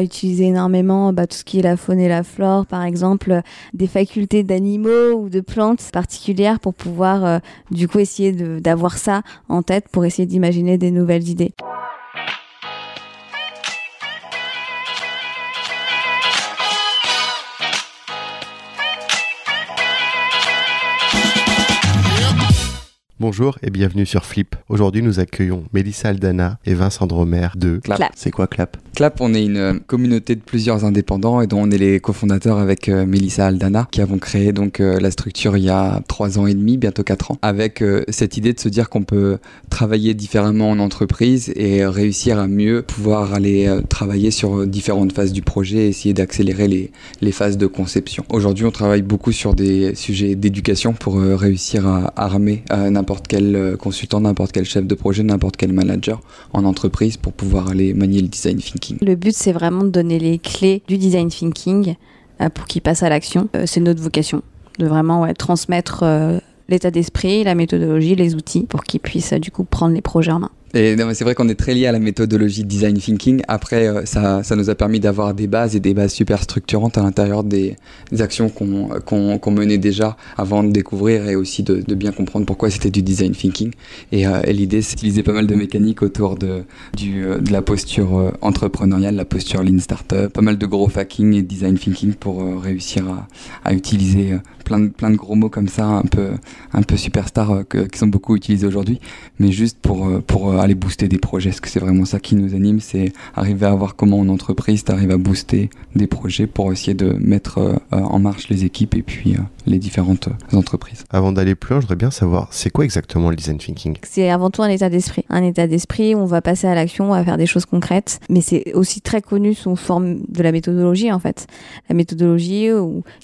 utiliser énormément bah, tout ce qui est la faune et la flore, par exemple, des facultés d'animaux ou de plantes particulières pour pouvoir euh, du coup essayer d'avoir ça en tête pour essayer d'imaginer des nouvelles idées. Bonjour et bienvenue sur Flip. Aujourd'hui, nous accueillons Mélissa Aldana et Vincent Dromer de Clap. C'est quoi Clap? Clap, on est une euh, communauté de plusieurs indépendants et dont on est les cofondateurs avec euh, Mélissa Aldana qui avons créé donc euh, la structure il y a trois ans et demi, bientôt quatre ans, avec cette idée de se dire qu'on peut travailler différemment en entreprise et réussir à mieux pouvoir aller travailler sur différentes phases du projet et essayer d'accélérer les, les phases de conception. Aujourd'hui, on travaille beaucoup sur des sujets d'éducation pour réussir à armer n'importe n'importe quel euh, consultant, n'importe quel chef de projet, n'importe quel manager en entreprise pour pouvoir aller manier le design thinking. Le but, c'est vraiment de donner les clés du design thinking euh, pour qu'il passe à l'action. Euh, c'est notre vocation, de vraiment transmettre l'état d'esprit, la méthodologie, les outils pour qu'ils puissent du coup prendre les projets en main. Et c'est vrai qu'on est très lié à la méthodologie design thinking. Après, euh, ça, ça nous a permis d'avoir des bases et des bases super structurantes à l'intérieur des, actions qu'on qu'on menait déjà avant de découvrir et aussi de, bien comprendre pourquoi c'était du design thinking. Et, euh, et l'idée, c'est d'utiliser pas mal de mécaniques autour de, du, euh, de la posture entrepreneuriale, la posture lean startup, pas mal de gros hacking et design thinking pour réussir à, à utiliser plein de, plein de gros mots comme ça, un peu, un peu superstar qui sont beaucoup utilisés aujourd'hui, mais juste pour, pour aller booster des projets. Est-ce que c'est vraiment ça qui nous anime C'est arriver à voir comment en entreprise, tu arrives à booster des projets pour essayer de mettre euh, en marche les équipes et puis euh, les différentes euh, entreprises. Avant d'aller plus loin, je voudrais bien savoir, c'est quoi exactement le design thinking? C'est avant tout un état d'esprit. Un état d'esprit, on va passer à l'action, on va faire des choses concrètes, mais c'est aussi très connu sous forme de la méthodologie en fait. La méthodologie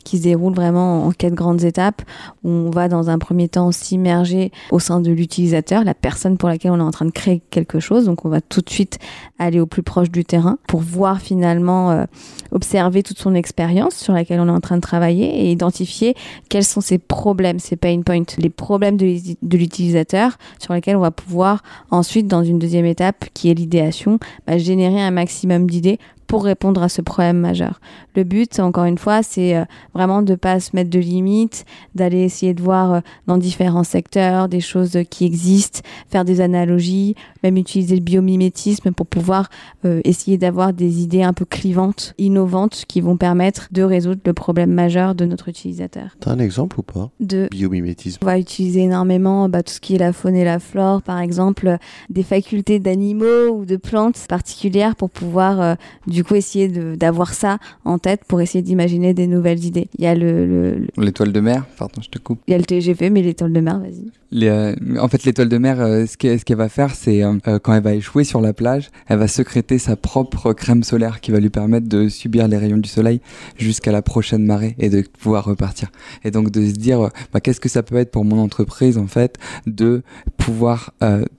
qui se déroule vraiment en quatre grandes étapes, où on va dans un premier temps s'immerger au sein de l'utilisateur, la personne pour laquelle on est en train de créer quelque chose. Donc on va tout de suite aller au plus proche du terrain pour voir finalement euh, observer toute son expérience sur laquelle on est en train de travailler et identifier quels sont ses problèmes, ses pain points, les problèmes de l'utilisateur sur lesquels on va pouvoir ensuite dans une deuxième étape qui est l'idéation, bah, générer un maximum d'idées pour répondre à ce problème majeur. Le but, encore une fois, c'est euh, vraiment de pas se mettre de limites, d'aller essayer de voir euh, dans différents secteurs des choses qui existent, faire des analogies, même utiliser le biomimétisme pour pouvoir euh, essayer d'avoir des idées un peu clivantes, innovantes, qui vont permettre de résoudre le problème majeur de notre utilisateur. T'as un exemple ou pas? De biomimétisme On va utiliser énormément bah, tout ce qui est la faune et la flore, par exemple, des facultés d'animaux ou de plantes particulières pour pouvoir du coup essayer d'avoir ça en tête pour essayer d'imaginer des nouvelles idées. Il y a le l'étoile de mer, pardon, je te coupe. Il y a le TGV, mais l'étoile de mer, vas-y. Euh, en fait, l'étoile de mer, euh, ce qu'elle ce va faire, c'est euh, quand elle va échouer sur la plage, elle va sécréter sa propre crème solaire qui va lui permettre de subir les rayons du soleil jusqu'à la prochaine marée et de pouvoir repartir. Et donc de se dire, bah, qu'est-ce que ça peut être pour mon entreprise en fait de pouvoir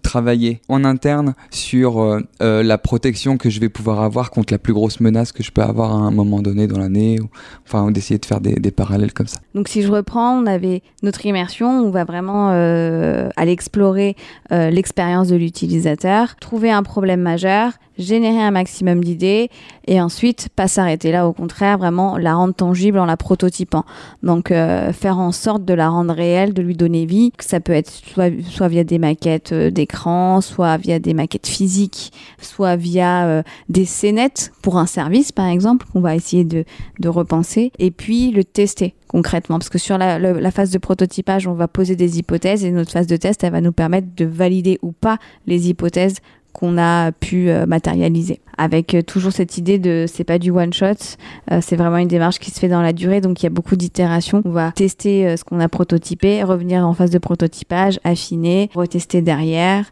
travailler en interne sur la protection que je vais pouvoir avoir contre la plus grosse menace que je peux avoir à un moment donné dans l'année, ou, enfin d'essayer de faire des, parallèles comme ça. Donc si je reprends, on avait notre immersion, on va vraiment euh, aller explorer euh, l'expérience de l'utilisateur, trouver un problème majeur, générer un maximum d'idées et ensuite pas s'arrêter là, au contraire, vraiment la rendre tangible en la prototypant. Donc euh, faire en sorte de la rendre réelle, de lui donner vie. Ça peut être soit, soit via des maquettes euh, d'écran, soit via des maquettes physiques, soit via euh, des scénettes pour un service par exemple qu'on va essayer de, de repenser et puis le tester concrètement parce que sur la, la, phase de prototypage on va poser des hypothèses et notre phase de test elle va nous permettre de valider ou pas les hypothèses qu'on a pu euh, matérialiser. Avec euh, toujours cette idée de c'est pas du one shot, euh, c'est vraiment une démarche qui se fait dans la durée, donc il y a beaucoup d'itérations. On va tester ce qu'on a prototypé, revenir en phase de prototypage, affiner, retester derrière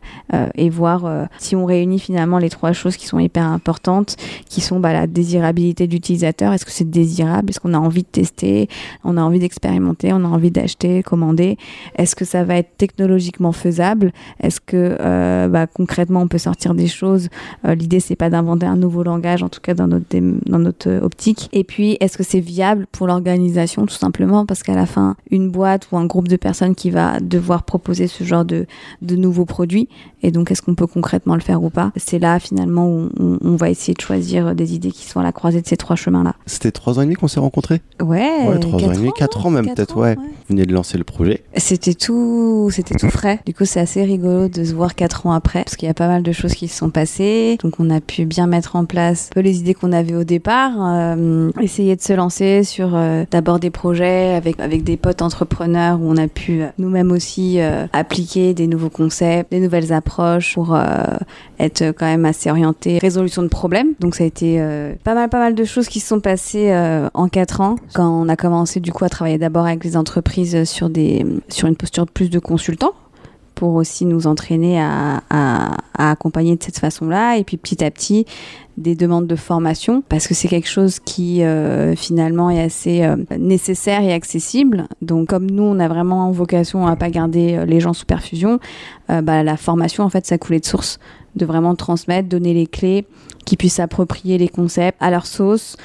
et voir si on réunit finalement les trois choses qui sont hyper importantes, qui sont bah, la désirabilité de l'utilisateur. Est-ce que c'est désirable? Est-ce qu'on a envie de tester? On a envie d'expérimenter On a envie d'acheter, commander. Est-ce que ça va être technologiquement faisable? Est-ce que bah, concrètement on peut sortir des choses L'idée c'est pas d'inventer un nouveau langage, en tout cas dans notre, dans notre optique. Et puis, est-ce que c'est viable pour l'organisation, tout simplement, parce qu'à la fin, une boîte ou un groupe de personnes qui va devoir proposer ce genre de nouveaux produits, et donc est-ce qu'on peut concrètement le faire ou pas? C'est là finalement où on, va essayer de choisir des idées qui sont à la croisée de ces trois chemins-là. C'était trois ans et demi qu'on s'est rencontrés? Ouais, ouais trois ans et demi, quatre ans même peut-être, ouais. Vous venez de lancer le projet. C'était tout, c'était tout frais. Du coup, c'est assez rigolo de se voir quatre ans après, parce qu'il y a pas mal de choses qui se sont passées. Donc, on a pu bien mettre en place un peu les idées qu'on avait au départ, euh, essayer de se lancer sur euh, d'abord des projets avec avec des potes entrepreneurs où on a pu euh, nous-mêmes aussi appliquer des nouveaux concepts, des nouvelles approches pour être quand même assez orienté résolution de problèmes. Donc, ça a été pas mal pas mal de choses qui se sont passées en quatre ans quand on a commencé du coup à travailler d'abord avec les entreprises sur des sur une posture plus de consultant pour aussi nous entraîner à, accompagner de cette façon-là. Et puis petit à petit, des demandes de formation, parce que c'est quelque chose qui euh, finalement est assez euh, nécessaire et accessible. Donc comme nous, on a vraiment vocation à pas garder euh, les gens sous perfusion, bah, la formation, en fait, ça coulait de source de vraiment transmettre, donner les clés, qu'ils puissent s'approprier les concepts à leur sauce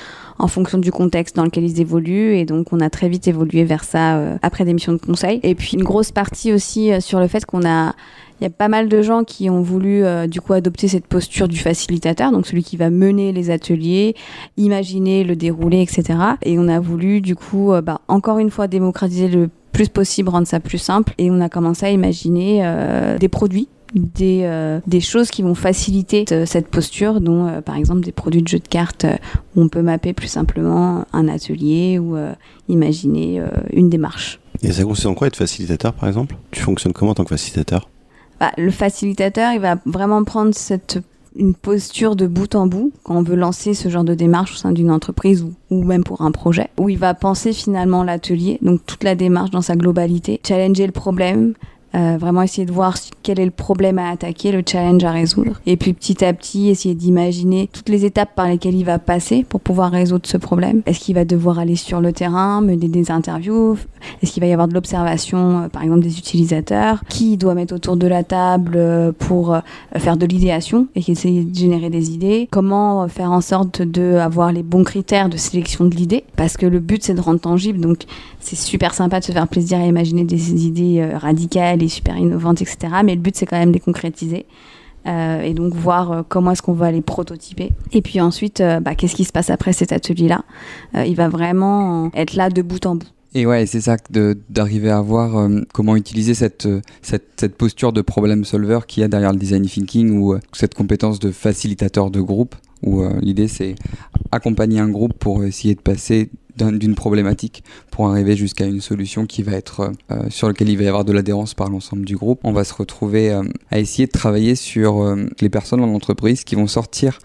en fonction du contexte dans lequel ils évoluent. Et donc, on a très vite évolué vers ça euh, après des missions de conseil. Et puis, une grosse partie aussi euh, sur le fait qu'on a il y a pas mal de gens qui ont voulu euh, du coup adopter cette posture du facilitateur, donc celui qui va mener les ateliers, imaginer le déroulé, etc. Et on a voulu du coup, bah, encore une fois, démocratiser le plus possible, rendre ça plus simple. Et on a commencé à imaginer des produits des, euh, des choses qui vont faciliter euh, cette posture, dont euh, par exemple des produits de jeux de cartes où on peut mapper plus simplement un atelier ou imaginer une démarche. Et ça consiste en quoi être facilitateur par exemple? Tu fonctionnes comment en tant que facilitateur? Bah, Le facilitateur, il va vraiment prendre cette une posture de bout en bout quand on veut lancer ce genre de démarche au sein d'une entreprise ou, ou, même pour un projet, où il va penser finalement l'atelier, donc toute la démarche dans sa globalité, challenger le problème, euh, vraiment essayer de voir quel est le problème à attaquer, le challenge à résoudre. Et puis petit à petit, essayer d'imaginer toutes les étapes par lesquelles il va passer pour pouvoir résoudre ce problème. Est-ce qu'il va devoir aller sur le terrain, mener des interviews? Est-ce qu'il va y avoir de l'observation, euh, par exemple, des utilisateurs? Qui doit mettre autour de la table euh, pour faire de l'idéation et essayer de générer des idées? Comment faire en sorte d'avoir les bons critères de sélection de l'idée? Parce que le but, c'est de rendre tangible. Donc, c'est super sympa de se faire plaisir à imaginer des idées radicales super innovantes, etc. Mais le but, c'est quand même de les concrétiser. Euh, et donc voir euh, comment est-ce qu'on va les prototyper. Et puis ensuite, euh, bah, qu'est-ce qui se passe après cet atelier-là? Il va vraiment être là de bout en bout. Et ouais, c'est ça d'arriver à voir comment utiliser cette, cette, cette, posture de problem solver qu'il y a derrière le design thinking ou cette compétence de facilitateur de groupe où l'idée c'est accompagner un groupe pour essayer de passer d'une problématique pour arriver jusqu'à une solution qui va être euh, sur laquelle il va y avoir de l'adhérence par l'ensemble du groupe. On va se retrouver euh, à essayer de travailler sur euh, les personnes dans l'entreprise qui vont sortir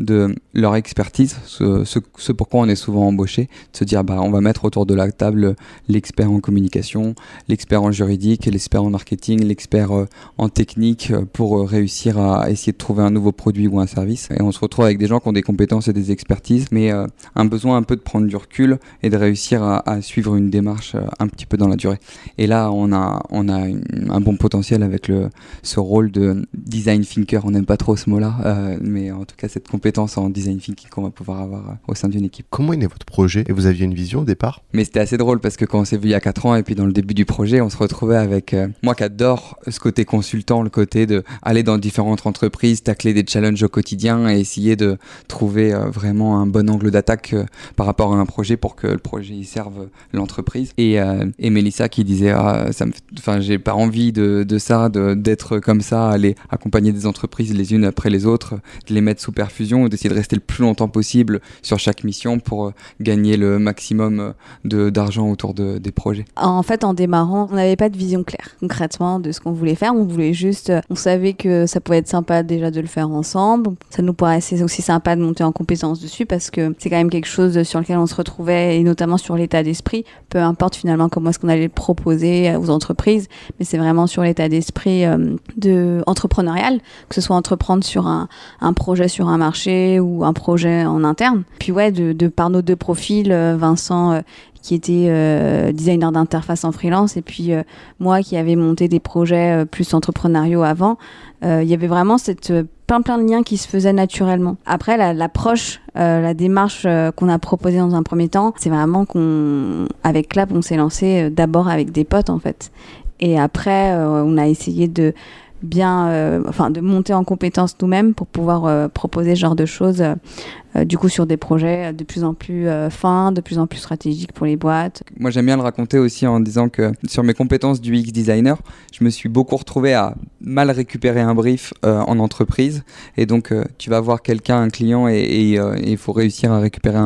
de leur expertise, ce, ce, ce, pourquoi on est souvent embauché, de se dire bah on va mettre autour de la table l'expert en communication, l'expert en juridique, l'expert en marketing, l'expert en technique pour réussir à essayer de trouver un nouveau produit ou un service. Et on se retrouve avec des gens qui ont des compétences et des expertises, mais un besoin un peu de prendre du recul et de réussir à, à suivre une démarche euh, un petit peu dans la durée. Et là, on a, on a un bon potentiel avec le, ce rôle de design thinker. On n'aime pas trop ce mot-là, euh, mais en tout cas, cette compétence en design thinking qu'on va pouvoir avoir euh, au sein d'une équipe. Comment est né votre projet? Et vous aviez une vision au départ? Mais c'était assez drôle parce que quand on s'est vu il y a 4 ans et puis dans le début du projet, on se retrouvait avec moi qui adore ce côté consultant, le côté de aller dans différentes entreprises, tacler des challenges au quotidien et essayer de trouver vraiment un bon angle d'attaque par rapport à un projet pour que le projet y serve l'entreprise. Et, euh, et Mélissa qui disait ah, ça enfin j'ai pas envie de, de ça, d'être comme ça, aller accompagner des entreprises les unes après les autres, de les mettre sous perfusion, d'essayer de rester le plus longtemps possible sur chaque mission pour euh, gagner le maximum d'argent autour de, des projets. En fait, en démarrant, on n'avait pas de vision claire concrètement de ce qu'on voulait faire. On voulait juste, on savait que ça pouvait être sympa déjà de le faire ensemble. Ça nous paraissait aussi sympa de monter en compétence dessus parce que c'est quand même quelque chose sur lequel on se retrouvait et notamment sur l'état d'esprit. Peu importe finalement comment est-ce qu'on allait le proposer aux entreprises, mais c'est vraiment sur l'état d'esprit euh, entrepreneurial, que ce soit entreprendre sur un, projet sur un marché ou un projet en interne. Puis ouais, de, par nos deux profils, euh, Vincent euh, qui était euh, designer d'interface en freelance et puis euh, moi qui avais monté des projets euh, plus entrepreneuriaux avant, il y avait vraiment cette plein plein de liens qui se faisaient naturellement. Après l'approche, la, démarche qu'on a proposée dans un premier temps, c'est vraiment qu'on avec Clap on s'est lancé d'abord avec des potes en fait. Et après on a essayé de bien, enfin, de monter en compétence nous-mêmes pour pouvoir proposer ce genre de choses euh, du coup sur des projets de plus en plus euh, fins, de plus en plus stratégiques pour les boîtes. Moi j'aime bien le raconter aussi en disant que sur mes compétences du UX designer, je me suis beaucoup retrouvé à mal récupérer un brief euh, en entreprise. Et donc tu vas voir quelqu'un, un client et il faut réussir à récupérer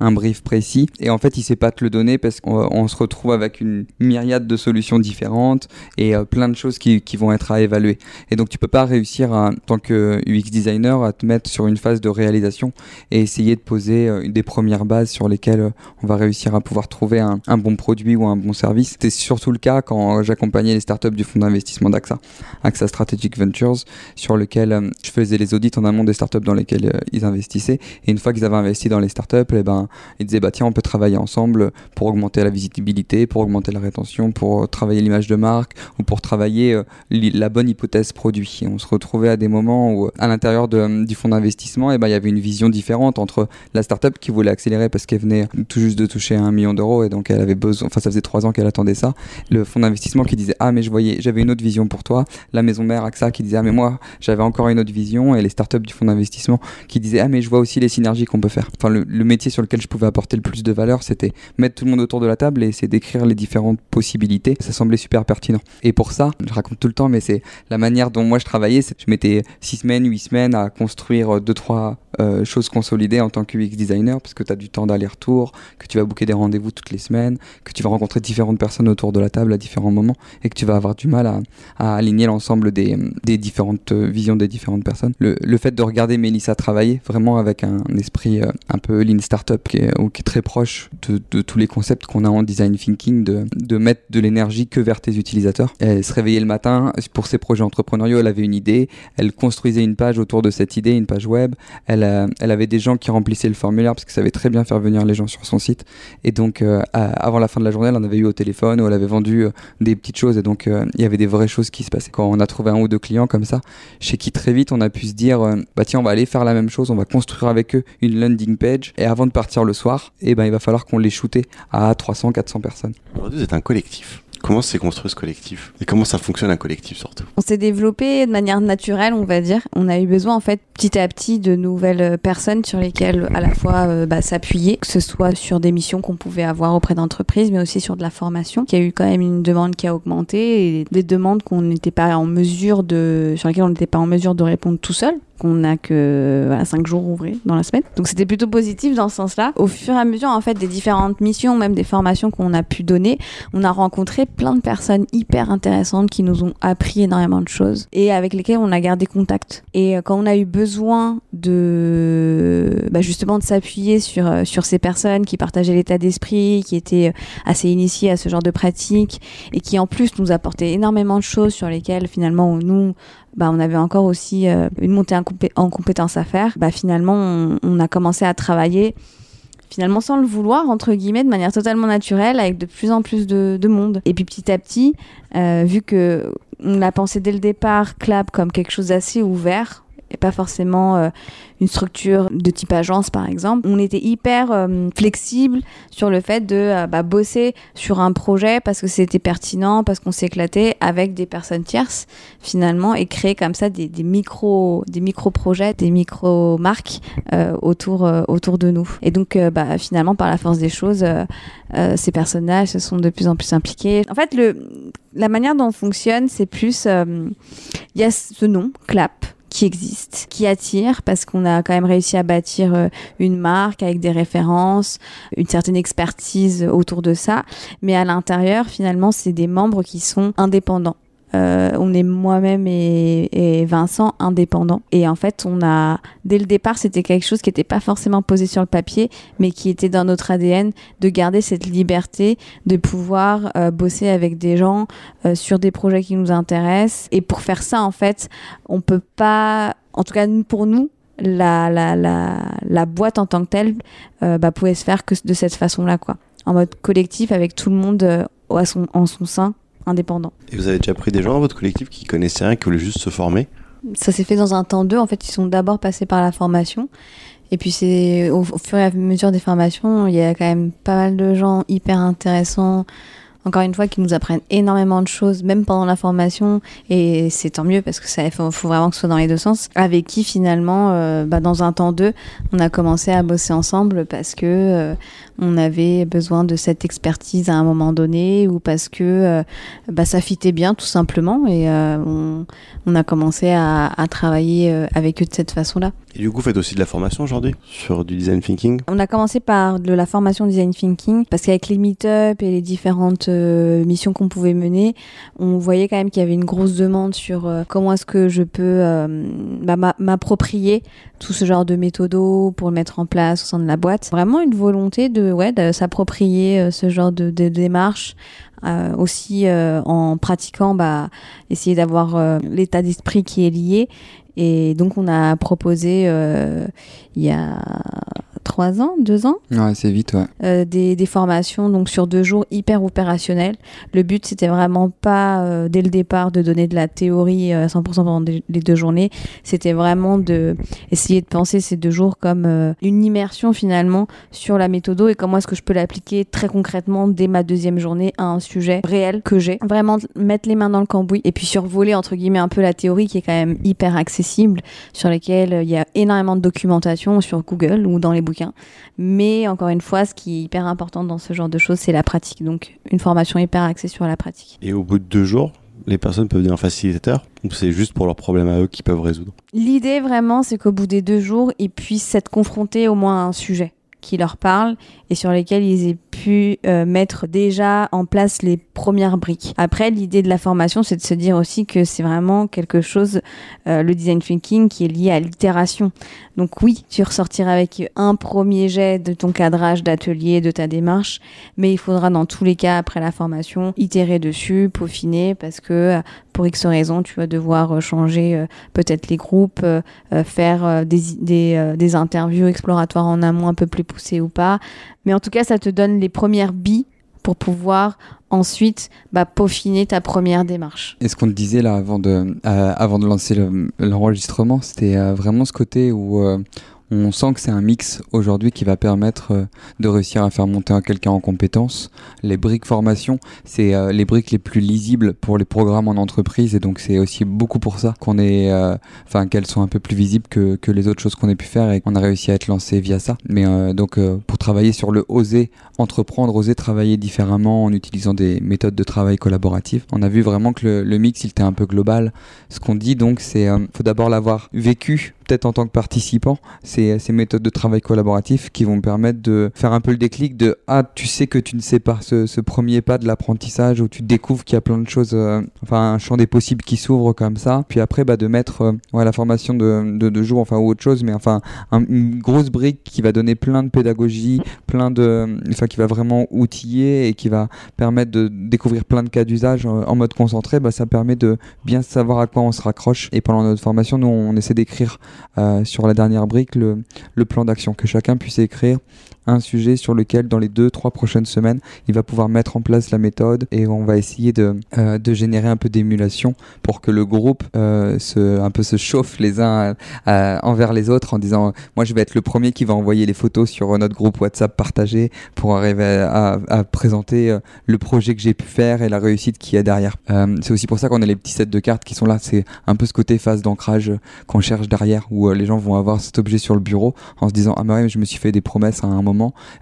un, brief précis. Et en fait il sait pas te le donner parce qu'on se retrouve avec une myriade de solutions différentes et plein de choses qui, qui, vont être à évaluer. Et donc tu peux pas réussir en tant que UX designer à te mettre sur une phase de réalisation et essayer de poser euh, des premières bases sur lesquelles euh, on va réussir à pouvoir trouver un, bon produit ou un bon service. C'était surtout le cas quand j'accompagnais les startups du fonds d'investissement d'AXA, AXA Strategic Ventures, sur lequel euh, je faisais les audits en amont des startups dans lesquelles ils investissaient. Et une fois qu'ils avaient investi dans les startups, eh ben, ils disaient bah tiens, on peut travailler ensemble pour augmenter la visibilité, pour augmenter la rétention, pour travailler l'image de marque ou pour travailler la bonne hypothèse produit. Et on se retrouvait à des moments où, à l'intérieur du fonds d'investissement, eh ben, il y avait une vision différente entre la startup qui voulait accélérer parce qu'elle venait tout juste de toucher un million d'euros et donc elle avait besoin, enfin ça faisait trois ans qu'elle attendait ça. Le fonds d'investissement qui disait ah mais je voyais, j'avais une autre vision pour toi. La maison mère AXA qui disait ah mais moi j'avais encore une autre vision et les startups du fonds d'investissement qui disaient ah mais je vois aussi les synergies qu'on peut faire. Enfin le, métier sur lequel je pouvais apporter le plus de valeur c'était mettre tout le monde autour de la table et c'est d'écrire les différentes possibilités. Ça semblait super pertinent. Et pour ça, je raconte tout le temps mais c'est la manière dont moi je travaillais, je mettais six semaines, huit semaines à construire deux trois euh, choses consolidées en tant que UX designer parce que tu as du temps d'aller-retour, que tu vas booker des rendez-vous toutes les semaines, que tu vas rencontrer différentes personnes autour de la table à différents moments et que tu vas avoir du mal à, aligner l'ensemble des, différentes euh, visions des différentes personnes. Le, fait de regarder Mélissa travailler vraiment avec un, esprit euh, un peu lean startup qui est, très proche de, tous les concepts qu'on a en design thinking, de, de mettre de l'énergie que vers tes utilisateurs. Elle se réveillait le matin pour ses projets entrepreneuriaux, elle avait une idée, elle construisait une page autour de cette idée, une page web, elle euh, elle avait des gens qui remplissaient le formulaire parce qu'elle savait très bien faire venir les gens sur son site. Et donc, euh, avant la fin de la journée, elle en avait eu au téléphone ou elle avait vendu euh, des petites choses. Et donc, il y avait des vraies choses qui se passaient. Quand on a trouvé un ou deux clients comme ça, chez qui très vite on a pu se dire, bah tiens, on va aller faire la même chose, on va construire avec eux une landing page. Et avant de partir le soir, eh ben, il va falloir qu'on les shoote à 300, 400 personnes. Aujourd'hui, vous êtes un collectif. Comment s'est construit ce collectif Et comment ça fonctionne un collectif surtout? On s'est développé de manière naturelle, on va dire. On a eu besoin en fait petit à petit de nouvelles personnes sur lesquelles à la fois euh, bah, s'appuyer, que ce soit sur des missions qu'on pouvait avoir auprès d'entreprises, mais aussi sur de la formation. Il y a eu quand même une demande qui a augmenté et des demandes qu'on n'était pas en mesure de, sur lesquelles on n'était pas en mesure de répondre tout seul qu'on n'a que voilà, 5 jours ouvrés dans la semaine. Donc c'était plutôt positif dans ce sens-là. Au fur et à mesure en fait des différentes missions, même des formations qu'on a pu donner, on a rencontré plein de personnes hyper intéressantes qui nous ont appris énormément de choses et avec lesquelles on a gardé contact. Et euh, quand on a eu besoin de bah, justement de s'appuyer sur, euh, sur ces personnes qui partageaient l'état d'esprit, qui étaient euh, assez initiées à ce genre de pratique et qui en plus nous apportaient énormément de choses sur lesquelles finalement nous bah, on avait encore aussi euh, une montée en, compétences à faire. Bah, finalement, on, a commencé à travailler finalement sans le vouloir, entre guillemets, de manière totalement naturelle, avec de plus en plus de, monde. Et puis petit à petit, euh, vu que on l'a pensé dès le départ, Clap comme quelque chose d'assez ouvert, pas forcément euh, une structure de type agence par exemple. On était hyper euh, flexible sur le fait de euh, bah, bosser sur un projet parce que c'était pertinent, parce qu'on s'éclatait avec des personnes tierces finalement et créer comme ça des, micro des micro projets, des micro marques autour autour de nous. Et donc bah, finalement par la force des choses, ces personnages se sont de plus en plus impliqués. En fait le la manière dont on fonctionne, c'est plus il y a ce nom, Clap qui existe, qui attire parce qu'on a quand même réussi à bâtir euh, une marque avec des références, une certaine expertise autour de ça. Mais à l'intérieur, finalement, c'est des membres qui sont indépendants. Euh, on est moi-même et, Vincent indépendants. Et en fait, on a, dès le départ, c'était quelque chose qui n'était pas forcément posé sur le papier, mais qui était dans notre ADN, de garder cette liberté, de pouvoir euh, bosser avec des gens euh, sur des projets qui nous intéressent. Et pour faire ça, en fait, on peut pas, en tout cas pour nous, la, la, la, la boîte en tant que telle bah, pouvait se faire que de cette façon-là, quoi. En mode collectif, avec tout le monde son, en son sein indépendant. Et vous avez déjà pris des gens dans votre collectif qui connaissaient rien, qui voulaient juste se former? Ça s'est fait dans un temps d'eux. En fait, ils sont d'abord passés par la formation. Et puis, c'est au, fur et à mesure des formations, il y a quand même pas mal de gens hyper intéressants encore une fois, qui nous apprennent énormément de choses, même pendant la formation, et c'est tant mieux parce que ça faut, faut, vraiment que ce soit dans les deux sens. Avec qui finalement, euh, bah, dans un temps deux, on a commencé à bosser ensemble parce que euh, on avait besoin de cette expertise à un moment donné ou parce que euh, bah, ça fitait bien tout simplement et euh, on, on, a commencé à, à travailler euh, avec eux de cette façon-là. Et du coup, vous faites aussi de la formation aujourd'hui sur du design thinking? On a commencé par de la formation design thinking parce qu'avec les meet-up et les différentes euh, missions qu'on pouvait mener, on voyait quand même qu'il y avait une grosse demande sur euh, comment est-ce que je peux euh, bah, m'approprier tout ce genre de méthodo pour le mettre en place au sein de la boîte. Vraiment une volonté de, s'approprier ce genre de, démarche. Euh, aussi euh, en pratiquant, bah, essayer d'avoir euh, l'état d'esprit qui est lié. Et donc on a proposé il y a trois ans, deux ans. Ouais, c'est vite, ouais. Euh, des, des, formations donc sur deux jours hyper opérationnelles. Le but c'était vraiment pas euh, dès le départ de donner de la théorie à 100% pendant les deux journées. C'était vraiment de essayer de penser ces deux jours comme euh, une immersion finalement sur la méthodo et comment est-ce que je peux l'appliquer très concrètement dès ma deuxième journée à un sujet réel que j'ai. Vraiment mettre les mains dans le cambouis et puis survoler entre guillemets un peu la théorie qui est quand même hyper accessible, sur lesquelles il y a énormément de documentation sur Google ou dans les bouquins. Mais encore une fois, ce qui est hyper important dans ce genre de choses, c'est la pratique. Donc une formation hyper axée sur la pratique. Et au bout de deux jours, les personnes peuvent devenir facilitateurs ou c'est juste pour leurs problèmes à eux qu'ils peuvent résoudre? L'idée vraiment, c'est qu'au bout des deux jours, ils puissent être confrontés au moins à un sujet qui leur parle et sur lesquels ils aient pu euh, mettre déjà en place les premières briques. Après, l'idée de la formation, c'est de se dire aussi que c'est vraiment quelque chose, euh, le design thinking, qui est lié à l'itération. Donc oui, tu ressortiras avec un premier jet de ton cadrage d'atelier, de ta démarche, mais il faudra dans tous les cas, après la formation, itérer dessus, peaufiner, parce que pour X raisons, tu vas devoir changer euh, peut-être les groupes, euh, faire euh, des, des, des interviews exploratoires en amont un peu plus poussées ou pas. Mais en tout cas, ça te donne les premières billes pour pouvoir ensuite bah, peaufiner ta première démarche. Et ce qu'on te disait là avant de, euh, avant de lancer l'enregistrement, le, c'était euh, vraiment ce côté où euh, on sent que c'est un mix aujourd'hui qui va permettre euh, de réussir à faire monter quelqu'un en compétence. Les briques formation, c'est euh, les briques les plus lisibles pour les programmes en entreprise et donc c'est aussi beaucoup pour ça qu'on est, euh, enfin qu'elles sont un peu plus visibles que, que les autres choses qu'on ait pu faire et qu'on a réussi à être lancé via ça. Mais donc pour travailler sur le oser entreprendre, oser travailler différemment en utilisant des méthodes de travail collaboratives, on a vu vraiment que le, le mix il était un peu global. Ce qu'on dit donc c'est faut d'abord l'avoir vécu peut-être en tant que participant, ces, ces méthodes de travail collaboratif qui vont me permettre de faire un peu le déclic de ah tu sais que tu ne sais pas ce, ce premier pas de l'apprentissage où tu découvres qu'il y a plein de choses, euh, enfin un champ des possibles qui s'ouvre comme ça. Puis après bah, de mettre euh, ouais, la formation de, de, de, jour enfin ou autre chose, mais enfin un, une grosse brique qui va donner plein de pédagogie, plein de, enfin qui va vraiment outiller et qui va permettre de découvrir plein de cas d'usage en, mode concentré. Bah, ça permet de bien savoir à quoi on se raccroche. Et pendant notre formation, nous on essaie d'écrire euh, sur la dernière brique le, le plan d'action, que chacun puisse écrire un sujet sur lequel dans les deux trois prochaines semaines il va pouvoir mettre en place la méthode et on va essayer de, euh, de générer un peu d'émulation pour que le groupe euh, se, un peu se chauffe les uns euh, envers les autres en disant moi je vais être le premier qui va envoyer les photos sur notre groupe WhatsApp partagé pour arriver à, à, à présenter euh, le projet que j'ai pu faire et la réussite qu'il y a derrière. Euh, c'est aussi pour ça qu'on a les petits sets de cartes qui sont là. C'est un peu ce côté phase d'ancrage qu'on cherche derrière où les gens vont avoir cet objet sur le bureau en se disant ah ouais je me suis fait des promesses à un moment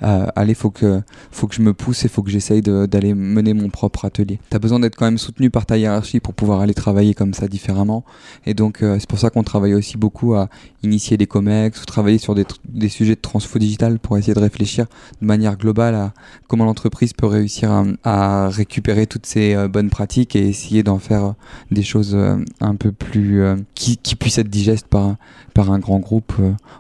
euh, allez, faut que, faut que je me pousse et faut que j'essaye d'aller mener mon propre atelier. Tu as besoin d'être quand même soutenu par ta hiérarchie pour pouvoir aller travailler comme ça différemment. Et donc, euh, c'est pour ça qu'on travaille aussi beaucoup à initier des COMEX ou travailler sur des, des sujets de transfo digital pour essayer de réfléchir de manière globale à comment l'entreprise peut réussir à, récupérer toutes ces euh, bonnes pratiques et essayer d'en faire des choses un peu plus qui, qui puissent être digestes par, par un grand groupe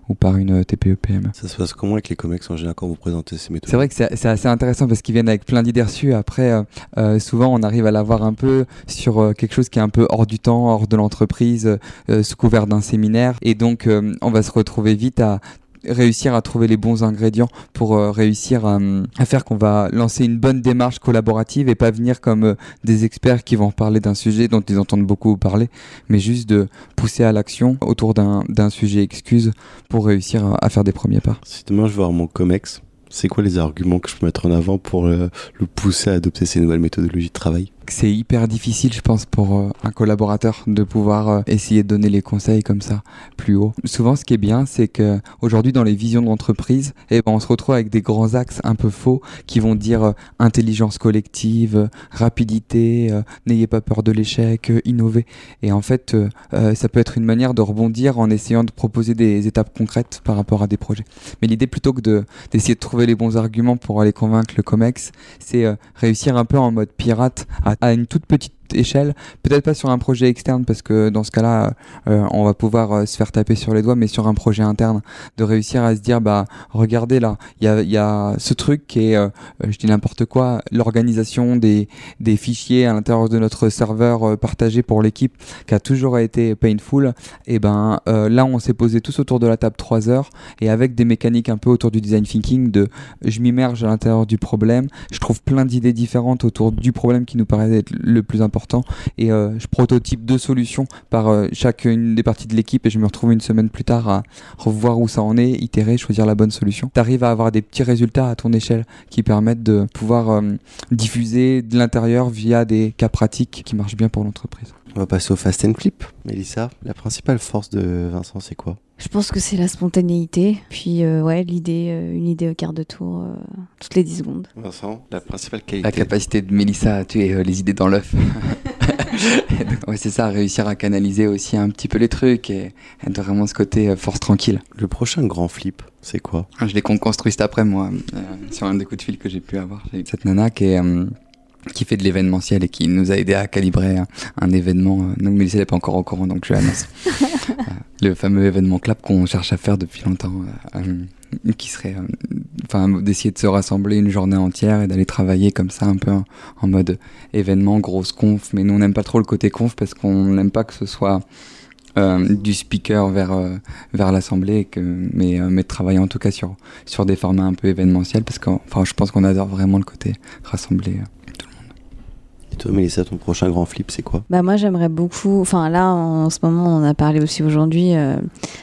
ou par une TPE-PME. Ça se passe comment avec les COMEX en général quand vous présentez ces méthodes C'est vrai que c'est assez intéressant parce qu'ils viennent avec plein d'idées reçues. Après, euh, souvent, on arrive à l'avoir un peu sur euh, quelque chose qui est un peu hors du temps, hors de l'entreprise, euh, sous couvert d'un séminaire. Et donc, on va se retrouver vite à réussir à trouver les bons ingrédients pour euh, réussir à, à faire qu'on va lancer une bonne démarche collaborative et pas venir comme euh, des experts qui vont parler d'un sujet dont ils entendent beaucoup parler, mais juste de pousser à l'action autour d'un sujet excuse pour réussir à, faire des premiers pas. Si demain je veux avoir mon COMEX, C'est quoi les arguments que je peux mettre en avant pour le pousser à adopter ces nouvelles méthodologies de travail? C'est hyper difficile, je pense, pour euh, un collaborateur de pouvoir euh, essayer de donner les conseils comme ça plus haut. Souvent, ce qui est bien, c'est que aujourd'hui, dans les visions d'entreprise, eh ben, on se retrouve avec des grands axes un peu faux qui vont dire euh, intelligence collective, rapidité, n'ayez pas peur de l'échec, innover. Et en fait, ça peut être une manière de rebondir en essayant de proposer des étapes concrètes par rapport à des projets. Mais l'idée, plutôt que de, d'essayer de trouver les bons arguments pour aller convaincre le COMEX, c'est réussir un peu en mode pirate à à une toute petite échelle, peut-être pas sur un projet externe parce que dans ce cas-là, euh, on va pouvoir euh, se faire taper sur les doigts, mais sur un projet interne, de réussir à se dire, bah regardez là, il y a, ce truc qui est, euh, je dis n'importe quoi, l'organisation des, des fichiers à l'intérieur de notre serveur partagé pour l'équipe, qui a toujours été painful. Et ben là, on s'est posé tous autour de la table trois heures et avec des mécaniques un peu autour du design thinking, de je m'immerge à l'intérieur du problème, je trouve plein d'idées différentes autour du problème qui nous paraît être le plus important et euh, je prototype deux solutions par euh, chacune des parties de l'équipe et je me retrouve une semaine plus tard à revoir où ça en est, itérer, choisir la bonne solution. Tu arrives à avoir des petits résultats à ton échelle qui permettent de pouvoir euh, diffuser de l'intérieur via des cas pratiques qui marchent bien pour l'entreprise. On va passer au Fast and Flip. Mélissa, la principale force de Vincent, c'est quoi? Je pense que c'est la spontanéité. Puis, ouais, l'idée, une idée au quart de tour, toutes les 10 secondes. Vincent, la principale qualité La capacité de Mélissa à tuer les idées dans l'œuf. ouais, c'est ça, réussir à canaliser aussi un petit peu les trucs et être vraiment ce côté euh, force tranquille. Le prochain grand flip, c'est quoi? Ah, Je l'ai construit cet après, moi, euh, sur un des coups de fil que j'ai pu avoir. J'ai cette nana qui est. Euh, qui fait de l'événementiel et qui nous a aidé à calibrer un, événement. Donc Mélissa n'est pas encore au courant, donc je l'annonce. le fameux événement clap qu'on cherche à faire depuis longtemps qui serait euh, enfin d'essayer de se rassembler une journée entière et d'aller travailler comme ça un peu en, mode événement grosse conf. Mais nous on n'aime pas trop le côté conf parce qu'on n'aime pas que ce soit euh, du speaker vers euh, vers l'assemblée mais mais de travailler en tout cas sur sur des formats un peu événementiels parce que enfin je pense qu'on adore vraiment le côté rassembler et toi, Mélissa, ton prochain grand flip, c'est quoi? Bah moi, j'aimerais beaucoup. Enfin là, en, ce moment, on a parlé aussi aujourd'hui. Euh,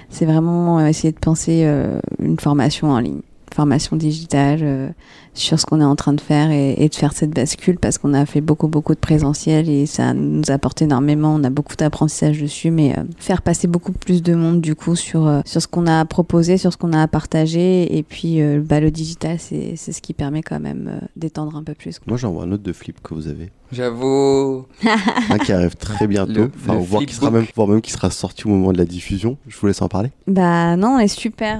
c'est vraiment essayer de penser euh, une formation en ligne, formation digitale euh, sur ce qu'on est en train de faire et, et de faire cette bascule parce qu'on a fait beaucoup beaucoup de présentiel et ça nous apporte énormément. On a beaucoup d'apprentissage dessus, mais faire passer beaucoup plus de monde du coup sur sur ce qu'on a proposé, sur ce qu'on a à partager et puis bah, le digital, c'est c'est ce qui permet quand même d'étendre un peu plus. Moi, j'en vois un autre de flip que vous avez. J'avoue. Un qui arrive très bientôt. enfin, voire qui sera même, voire même qui sera sorti au moment de la diffusion. Je vous laisse en parler. Bah non, on est super.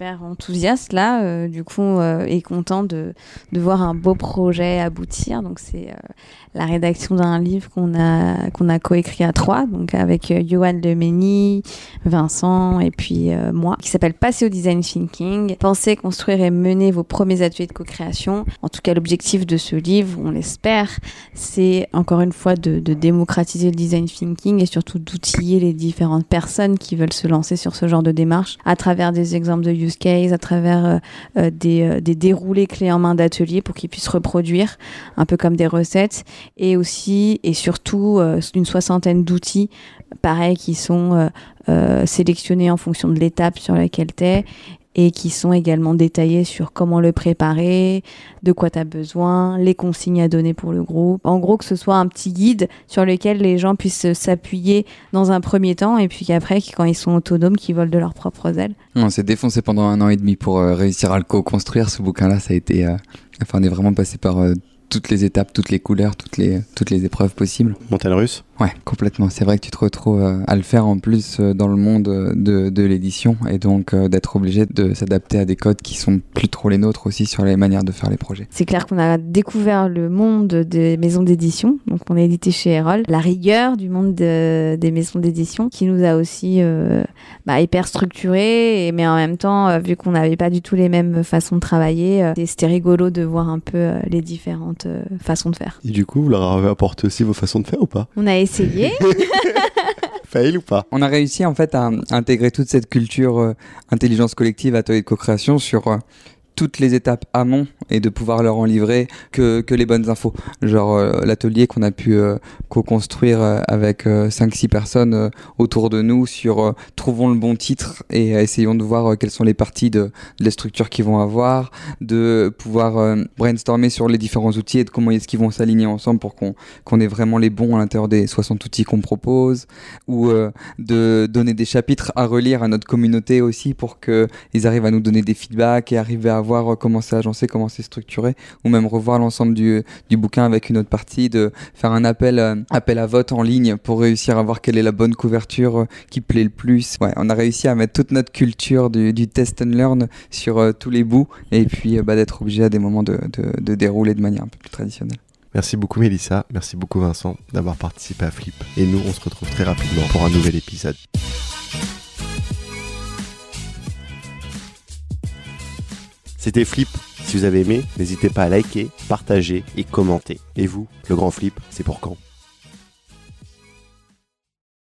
Euh, enthousiaste là, euh, du coup, euh, et content de, de, voir un beau projet aboutir. Donc c'est euh, la rédaction d'un livre qu'on a qu'on a coécrit à trois, donc avec Johan Lemeni, Vincent et puis moi, qui s'appelle Passer au design thinking. Pensez, construire et mener vos premiers ateliers de co-création. En tout cas, l'objectif de ce livre, on l'espère, c'est encore une fois de, de démocratiser le design thinking et surtout d'outiller les différentes personnes qui veulent se lancer sur ce genre de démarche à travers des exemples de à travers euh, euh, des, euh, des, déroulés clés en main d'atelier pour qu'ils puissent reproduire, un peu comme des recettes, et aussi et surtout une soixantaine d'outils, pareil, qui sont sélectionnés en fonction de l'étape sur laquelle tu es et qui sont également détaillés sur comment le préparer, de quoi tu as besoin, les consignes à donner pour le groupe. En gros, que ce soit un petit guide sur lequel les gens puissent s'appuyer dans un premier temps et puis qu'après, quand ils sont autonomes, qu'ils volent de leurs propres ailes. On s'est défoncé pendant un an et demi pour euh, réussir à le co-construire. Ce bouquin-là, ça a été. Euh, enfin, on est vraiment passé par euh, toutes les étapes, toutes les couleurs, toutes les, toutes les épreuves possibles. Montagne russe Ouais, complètement. C'est vrai que tu te retrouves euh, à le faire en plus euh, dans le monde euh, de, de l'édition et donc d'être obligé de s'adapter à des codes qui sont plus trop les nôtres aussi sur les manières de faire les projets. C'est clair qu'on a découvert le monde des maisons d'édition, donc on a édité chez Erol, la rigueur du monde des maisons d'édition qui nous a aussi bah, hyper structuré, mais en même temps, vu qu'on n'avait pas du tout les mêmes façons de travailler, c'était rigolo de voir un peu les différentes façons de faire. Et du coup, vous leur avez apporté aussi vos façons de faire ou pas? On a essayé. Fail ou pas On a réussi en fait à intégrer toute cette culture euh, intelligence collective, atelier de co-création sur euh, toutes les étapes amont et de pouvoir leur en livrer que, que les bonnes infos. Genre euh, l'atelier qu'on a pu euh, co-construire euh, avec 5-6 personnes autour de nous sur trouvons le bon titre et essayons de voir quelles sont les parties de, les structures qu'ils vont avoir, de pouvoir brainstormer sur les différents outils et de comment est-ce qu'ils vont s'aligner ensemble pour qu'on qu'on ait vraiment les bons à l'intérieur des 60 outils qu'on propose, ou de donner des chapitres à relire à notre communauté aussi pour qu'ils arrivent à nous donner des feedbacks et arriver à voir comment c'est agencé, comment c'est structuré, ou même revoir l'ensemble du, du, bouquin avec une autre partie, de faire un appel, euh, appel à vote en ligne pour réussir à voir quelle est la bonne couverture euh, qui plaît le plus. Ouais, on a réussi à mettre toute notre culture du, test and learn sur euh, tous les bouts et puis bah, d'être obligé à des moments de, de, de dérouler de manière un peu plus traditionnelle. Merci beaucoup Mélissa, merci beaucoup Vincent d'avoir participé à Flip. Et nous, on se retrouve très rapidement pour un nouvel épisode. C'était Flip. Si vous avez aimé, n'hésitez pas à liker, partager et commenter. Et vous, le grand Flip, c'est pour quand?